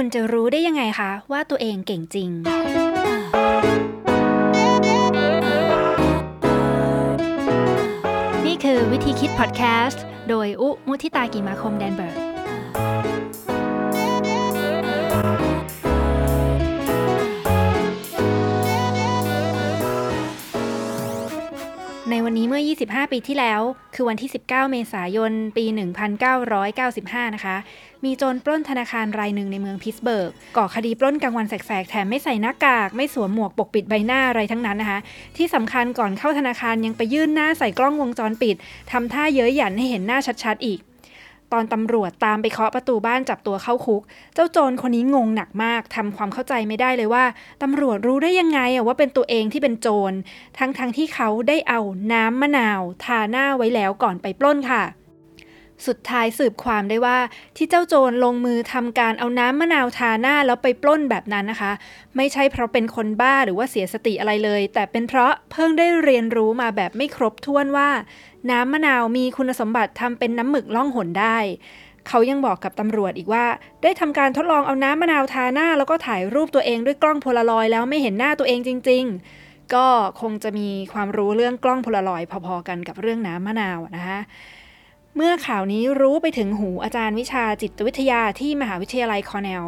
คุณจะรู้ได้ยังไงคะ ว่าตัวเองเก่งจริง นี่คือวิธีคิดพอดแคสต์ โดยอุมุทิตากิมาคมแดนเบิร์ก วันนี้เมื่อ 25 ปีที่แล้ว คือวันที่ 19 เมษายน ปี 1995 นะคะ มีโจรปล้นธนาคารรายหนึ่งในเมืองพิสเบิร์ก ก่อคดีปล้นกลางวันแสกๆ แถมไม่ใส่หน้ากาก ไม่สวมหมวกปกปิดใบหน้าอะไรทั้งนั้นนะคะ ที่สำคัญก่อนเข้าธนาคารยังไปยื่นหน้าใส่กล้องวงจรปิดทำท่าเย้ยหยันให้เห็นหน้าชัดๆ อีก ตอนตำรวจตามไปเคาะประตูบ้านจับตัวเข้าคุก เจ้าโจรคนนี้งงหนักมากทำความเข้าใจไม่ได้เลยว่าตำรวจรู้ได้ยังไงอะว่าเป็นตัวเองที่เป็นโจร ทั้งๆทที่เขาได้เอาน้ำมะนาว ทาหน้าไว้แล้วก่อนไปปล้นค่ะ สุดท้ายสืบความได้ว่าที่เจ้าโจรลงมือทำการเอาน้ำมะนาวทาหน้าแล้วไปปล้นแบบนั้นนะคะ ไม่ใช่เพราะเป็นคนบ้าหรือว่าเสียสติอะไรเลย แต่เป็นเพราะเพิ่งได้เรียนรู้มาแบบไม่ครบถ้วนว่า น้ำมะนาวมีคุณสมบัติทำเป็นน้ำหมึกล่องหนได้ เขายังบอกกับตำรวจอีกว่า ได้ทำการทดลองเอาน้ำมะนาวทาหน้า แล้วก็ถ่ายรูปตัวเองด้วยกล้องโพลารอยด์แล้วไม่เห็นหน้าตัวเองจริง ๆก็คงจะมีความรู้เรื่องกล้องโพลารอยด์พอๆกันกับเรื่องน้ำมะนาวนะคะ เมื่อข่าวนี้รู้ไปถึงหูอาจารย์วิชาจิตวิทยาที่มหาวิทยาลัยคอร์เนล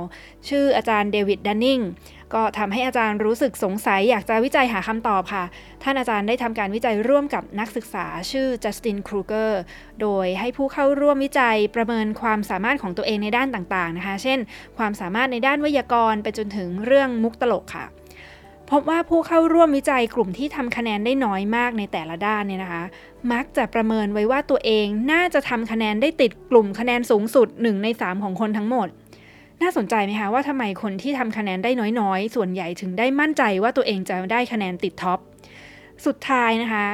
ชื่ออาจารย์เดวิดดันนิงก็ทำให้อาจารย์รู้สึกสงสัยอยากจะวิจัยหาคำตอบค่ะ ท่านอาจารย์ได้ทำการวิจัยร่วมกับนักศึกษาชื่อจัสตินครูเกอร์ โดยให้ผู้เข้าร่วมวิจัยประเมินความสามารถของตัวเองในด้านต่างๆนะคะ เช่น ความสามารถในด้านไวยากรณ์ไปจนถึงเรื่องมุกตลกค่ะ พบว่าผู้เข้าร่วมวิจัยกลุ่มที่ทำคะแนนได้น้อยมากในแต่ละด้านเนี่ยนะคะ มักจะประเมินไว้ว่าตัวเองน่าจะทำคะแนนได้ติดกลุ่มคะแนนสูงสุด 1 ใน 3 ของคนทั้งหมด น่าสนใจไหมคะว่าทำไมคนที่ทำคะแนนได้น้อยๆ ส่วนใหญ่ถึงได้มั่นใจว่าตัวเองจะได้คะแนนติดท็อปสุดท้ายนะคะ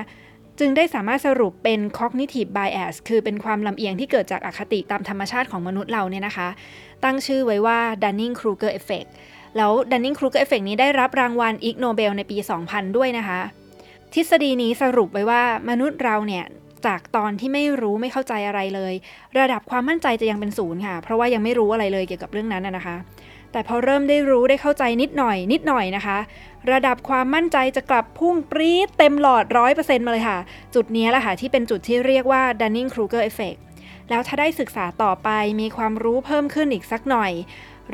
จึงได้สามารถสรุปเป็น cognitive bias คือเป็นความลำเอียงที่เกิดจากอคติตามธรรมชาติของมนุษย์เราเนี่ยนะคะ ตั้งชื่อไว้ว่า Dunning-Kruger effect แล้ว Dunning-Kruger effect นี้ได้รับรางวัลอิกโนเบลในปี 2000 ด้วยนะคะ ทฤษฎีนี้สรุปไว้ว่ามนุษย์เราเนี่ยจากตอนที่ไม่รู้ไม่เข้าใจอะไรเลย ระดับความมั่นใจจะยังเป็นศูนย์ค่ะ เพราะว่ายังไม่รู้อะไรเลยเกี่ยวกับเรื่องนั้นนะคะ แต่พอเริ่มได้รู้ได้เข้าใจนิดหน่อยนิดหน่อยนะคะ ระดับความมั่นใจจะกลับพุ่งปรี๊ดเต็มหลอดร้อยเปอร์เซ็นต์มาเลยค่ะ จุดนี้แหละค่ะที่เป็นจุดที่เรียกว่า Dunning-Kruger effect แล้วถ้าได้ศึกษาต่อไปมีความรู้เพิ่มขึ้นอีกสักหน่อย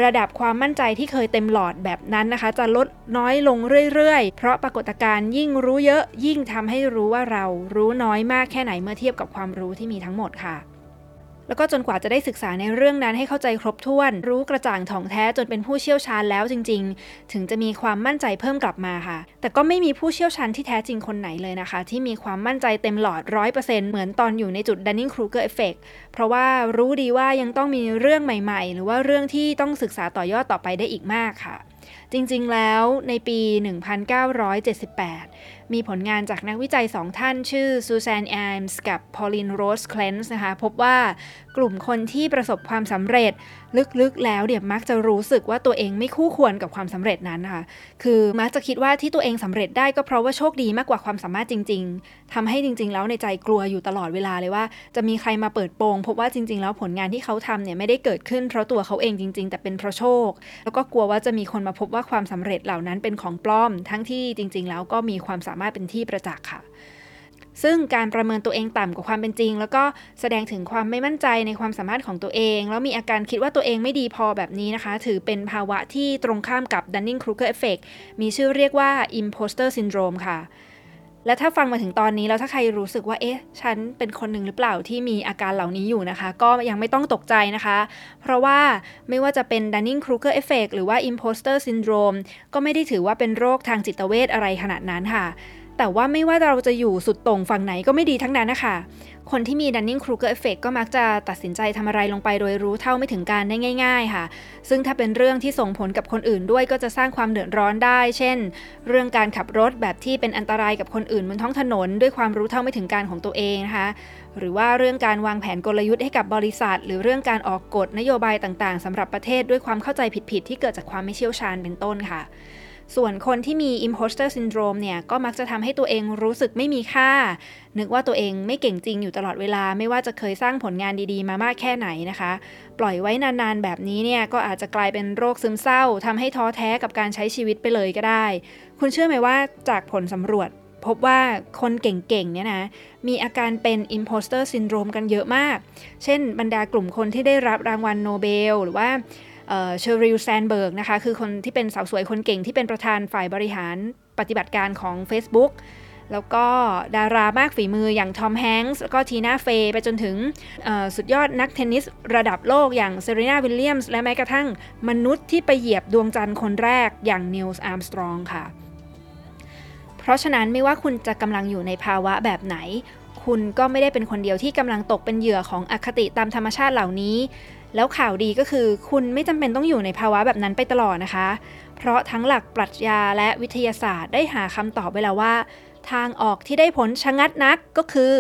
ระดับความมั่นใจที่เคยเต็มหลอดแบบนั้นนะคะ จะลดน้อยลงเรื่อยๆ เพราะปรากฏการณ์ยิ่งรู้เยอะยิ่งทำให้รู้ว่าเรารู้น้อยมากแค่ไหนเมื่อเทียบกับความรู้ที่มีทั้งหมดค่ะ แล้วก็จนกว่าจะได้ศึกษาในเรื่องนั้นให้เข้าใจครบถ้วน รู้กระจ่างถ่องแท้จนเป็นผู้เชี่ยวชาญแล้วจริง ๆ ถึงจะมีความมั่นใจเพิ่มกลับมาค่ะ แต่ก็ไม่มีผู้เชี่ยวชาญที่แท้จริงคนไหนเลยนะคะ ที่มีความมั่นใจเต็มหลอดร้อยเปอร์เซ็นต์เหมือนตอนอยู่ในจุด Dunning-Kruger effect เพราะว่ารู้ดีว่ายังต้องมีเรื่องใหม่ ๆ หรือว่าเรื่องที่ต้องศึกษาต่อยอดต่อไปได้อีกมากค่ะ จริงๆแล้วในปี 1978 มีผลงานจากนักวิจัยสองท่านชื่อซูซานไอมส์กับพอลีนโรสแคลนซ์นะคะ พบว่ากลุ่มคนที่ประสบความสำเร็จ ลึกๆแล้วเนี่ยมักจะรู้สึกว่าตัวเองไม่คู่ควรกับความสำเร็จนั้นนะคะ คือมักจะคิดว่าที่ตัวเองสำเร็จได้ก็เพราะว่าโชคดีมากกว่าความสามารถจริง ๆทำให้จริง ๆ แล้วในใจกลัวอยู่ตลอดเวลาเลยว่า จะมีใครมาเปิดโปงพบว่าจริง ๆ แล้วผลงานที่เขาทำเนี่ยไม่ได้เกิดขึ้นเพราะตัวเขาเองจริง ๆ แต่เป็นเพราะโชค แล้วก็กลัวว่าจะมีคนมาพบว่าความสำเร็จเหล่านั้นเป็นของปลอม ทั้งที่จริง ๆ แล้วก็มีความสามารถเป็นที่ประจักษ์ค่ะ ซึ่งการประเมินตัวเองต่ำกว่าความเป็นจริง แล้วก็แสดงถึงความไม่มั่นใจในความสามารถของตัวเอง แล้วมีอาการคิดว่าตัวเองไม่ดีพอแบบนี้นะคะ ถือเป็นภาวะที่ตรงข้ามกับ Dunning-Kruger effect มีชื่อเรียกว่า imposter syndrome ค่ะ และถ้าฟังมาถึงตอนนี้แล้วถ้าใครรู้สึกว่าเอ๊ะ ฉันเป็นคนหนึ่งหรือเปล่าที่มีอาการเหล่านี้อยู่นะคะ ก็ยังไม่ต้องตกใจนะคะ เพราะว่าไม่ว่าจะเป็น Dunning-Kruger effect หรือว่า imposter syndrome ก็ไม่ได้ถือว่าเป็นโรคทางจิตเวชอะไรขนาดนั้นค่ะ แต่ว่าไม่ว่าเราจะอยู่สุดตรงฝั่งไหนก็ไม่ดีทั้งนั้นนะคะคนที่มี Dunning-Kruger effect ก็มักจะตัดสินใจทำอะไรลงไปโดยรู้เท่าไม่ถึงการได้ง่าย ๆ ค่ะ ซึ่งถ้าเป็นเรื่องที่ส่งผลกับคนอื่นด้วยก็จะสร้างความเดือดร้อนได้ เช่น เรื่องการขับรถแบบที่เป็นอันตรายกับคนอื่นบนท้องถนน ด้วยความรู้เท่าไม่ถึงการของตัวเองนะคะหรือว่าเรื่องการวางแผนกลยุทธ์ให้กับบริษัท หรือเรื่องการออกกฎนโยบายต่างๆสำหรับประเทศด้วยความเข้าใจผิดๆที่เกิดจากความไม่เชี่ยวชาญเป็นต้นค่ะ ส่วนคนที่มี imposter syndrome เนี่ย ก็มักจะทำให้ตัวเองรู้สึกไม่มีค่า นึกว่าตัวเองไม่เก่งจริงอยู่ตลอดเวลา ไม่ว่าจะเคยสร้างผลงานดีๆ มามากแค่ไหนนะคะ ปล่อยไว้นานๆ แบบนี้เนี่ย ก็อาจจะกลายเป็นโรคซึมเศร้าทำให้ท้อแท้กับการใช้ชีวิตไปเลยก็ได้ คุณเชื่อไหมว่าจากผลสำรวจพบว่าคนเก่งๆ เนี่ยนะ มีอาการเป็น imposter syndrome กันเยอะมาก เช่นบรรดากลุ่มคนที่ได้รับรางวัลโนเบล หรือว่า เชอริลแซนเบิร์กนะคะคือคนที่เป็นสาวสวยคนเก่งที่เป็นประธานฝ่ายบริหารปฏิบัติการของ Facebook แล้วก็ดารามากฝีมืออย่างทอมแฮงก์สแล้วก็ทีน่าเฟย์ไปจนถึงสุดยอดนักเทนนิสระดับโลกอย่างเซรีนาวิลเลียมส์และแม้กระทั่งมนุษย์ที่ไปเหยียบดวงจันทร์คนแรกอย่างนิลส์อาร์มสตรองค่ะ เพราะฉะนั้นไม่ว่าคุณจะกำลังอยู่ในภาวะแบบไหน คุณก็ไม่ได้เป็นคนเดียวที่กำลังตกเป็นเหยื่อของอคติตามธรรมชาติเหล่านี้ แล้วข่าวดีก็คือคุณไม่จำเป็นต้องอยู่ในภาวะแบบนั้นไปตลอดนะคะ เพราะทั้งหลักปรัชญาและวิทยาศาสตร์ได้หาคำตอบไว้แล้วว่า ทางออกที่ได้ผลชะงัดนักก็คือ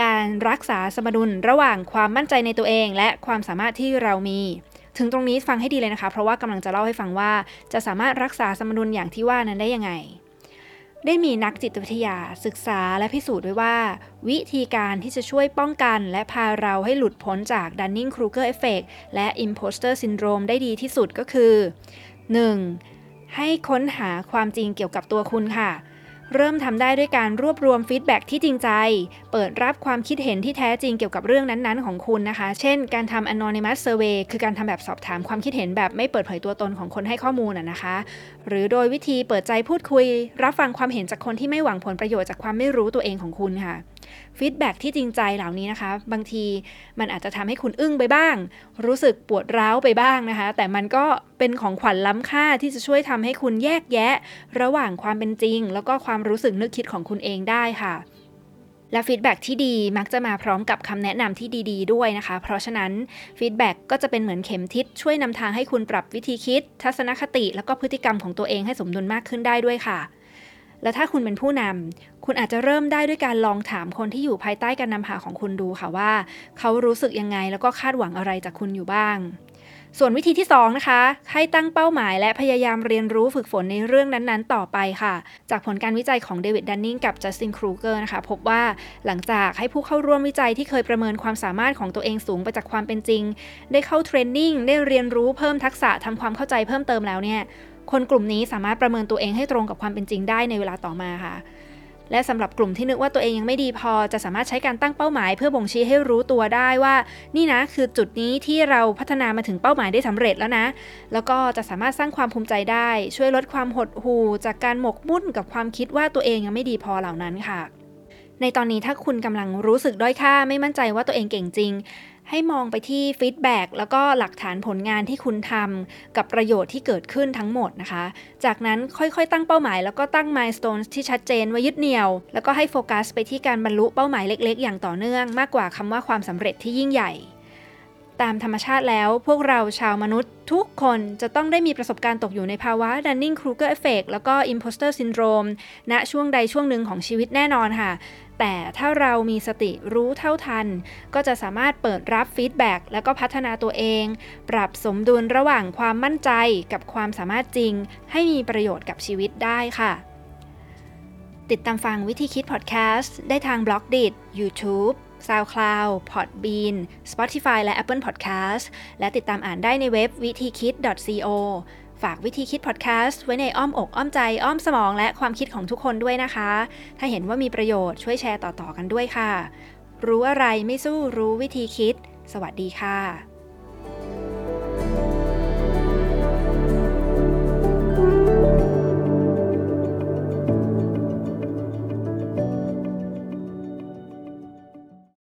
การรักษาสมดุลระหว่างความมั่นใจในตัวเอง และความสามารถที่เรามี ถึงตรงนี้ฟังให้ดีเลยนะคะ เพราะว่ากำลังจะเล่าให้ฟังว่า จะสามารถรักษาสมดุลอย่างที่ว่านั้นได้ยังไง ได้มีนักจิตวิทยาศึกษาและพิสูจน์ไว้ว่า วิธีการที่จะช่วยป้องกันและพาเราให้หลุดพ้นจาก Dunning-Kruger Effect และ Imposter Syndrome ได้ดีที่สุดก็คือ 1. ให้ค้นหาความจริงเกี่ยวกับตัวคุณค่ะ เริ่มทำได้ด้วยการรวบรวมฟีดแบ็ที่จริงใจ เปิดรับความคิดเห็นที่แท้จริงเกี่ยวกับเรื่องนั้นๆ ของคุณนะคะ เช่น การทำ anonymous survey คือการทำแบบสอบถามความคิดเห็นแบบไม่เปิดเผยตัวตนของคนให้ข้อมูลนะคะ หรือโดยวิธีเปิดใจพูดคุย รับฟังความเห็นจากคนที่ไม่หวังผลประโยชน์จากความไม่รู้ตัวเองของคุณค่ะ ฟีดแบ็ที่จริงใจเหล่านี้นะคะ บางทีมันอาจจะทำให้คุณอึ้งไปบ้าง รู้สึกปวดร้าวไปบ้างนะคะ แต่มันก็เป็นของขวัญล้ำค่าที่จะช่วยทำให้คุณแยกแยะ ระหว่างความเป็นจริง แล้วก็ความรู้สึกนึกคิดของคุณเองได้ค่ะและ feedback ที่ดีมักจะมาพร้อมกับคำแนะนำที่ดีๆด้วยนะคะ เพราะฉะนั้น feedback ก็จะเป็นเหมือนเข็มทิศช่วยนำทางให้คุณปรับวิธีคิด ทัศนคติ แล้วก็พฤติกรรมของตัวเองให้สมดุลมากขึ้นได้ด้วยค่ะ และถ้าคุณเป็นผู้นำคุณอาจจะเริ่มได้ด้วยการลองถามคนที่อยู่ภายใต้การนำพาของคุณดูค่ะว่า เขารู้สึกยังไงแล้วก็คาดหวังอะไรจากคุณอยู่บ้าง ส่วนวิธีที่ 2 นะคะ ให้ตั้งเป้าหมายและพยายามเรียนรู้ฝึกฝนในเรื่องนั้นๆ ต่อไปค่ะ จากผลการวิจัยของเดวิดดันนิงกับจัสตินครูเกอร์นะคะ พบว่าหลังจากให้ผู้เข้าร่วมวิจัยที่เคยประเมินความสามารถของตัวเองสูงไปจากความเป็นจริง ได้เข้าเทรนนิ่งได้เรียนรู้เพิ่มทักษะทำความเข้าใจเพิ่มเติมแล้วเนี่ย คนกลุ่มนี้สามารถประเมินตัวเองให้ตรงกับความเป็นจริงได้ในเวลาต่อมาค่ะ และสำหรับกลุ่มที่นึกว่าตัวเองยังไม่ดีพอ จะสามารถใช้การตั้งเป้าหมาย เพื่อบ่งชี้ให้รู้ตัวได้ว่า นี่นะคือจุดนี้ที่เราพัฒนามาถึงเป้าหมายได้สำเร็จแล้วนะ แล้วก็จะสามารถสร้างความภูมิใจได้ ช่วยลดความหดหู่จากการหมกมุ่นกับความคิดว่าตัวเองยังไม่ดีพอเหล่านั้นค่ะ ในตอนนี้ถ้าคุณกำลังรู้สึกด้อยค่าไม่มั่นใจว่าตัวเองเก่งจริง ให้มองไปที่ฟีดแบ็กแล้วก็หลักฐานผลงานที่คุณทำกับประโยชน์ที่เกิดขึ้นทั้งหมดนะคะ จากนั้นค่อยๆ ตั้งเป้าหมาย แล้วก็ตั้ง milestone ที่ชัดเจนไว้ยึดเหนี่ยว แล้วก็ให้โฟกัสไปที่การบรรลุเป้าหมายเล็ก ๆ อย่างต่อเนื่องมากกว่าคำว่าความสำเร็จที่ยิ่งใหญ่ ตามธรรมชาติแล้ว พวกเราชาวมนุษย์ ทุกคนจะต้องได้มีประสบการณ์ตกอยู่ในภาวะ Dunning-Kruger Effect แล้วก็ Imposter Syndrome ณช่วงใดช่วงหนึ่งของชีวิตแน่นอนค่ะ แต่ถ้าเรามีสติรู้เท่าทัน ก็จะสามารถเปิดรับ feedback แล้วก็พัฒนาตัวเอง ปรับสมดุลระหว่างความมั่นใจกับความสามารถจริง ให้มีประโยชน์กับชีวิตได้ค่ะติดตามฟังวิธีคิดพอดแคสต์ได้ทางบล็อกดิจ YouTube SoundCloud Podbean Spotify และ Apple Podcast และติดตามอ่านได้ในเว็บวิธีคิด .co ฝากวิธีคิดพอดแคสต์ไว้ในอ้อมอกอ้อมใจอ้อมสมองและความคิดของทุกคนด้วยนะคะ ถ้าเห็นว่ามีประโยชน์ช่วยแชร์ต่อๆกันด้วยค่ะ รู้อะไรไม่สู้รู้วิธีคิด สวัสดีค่ะ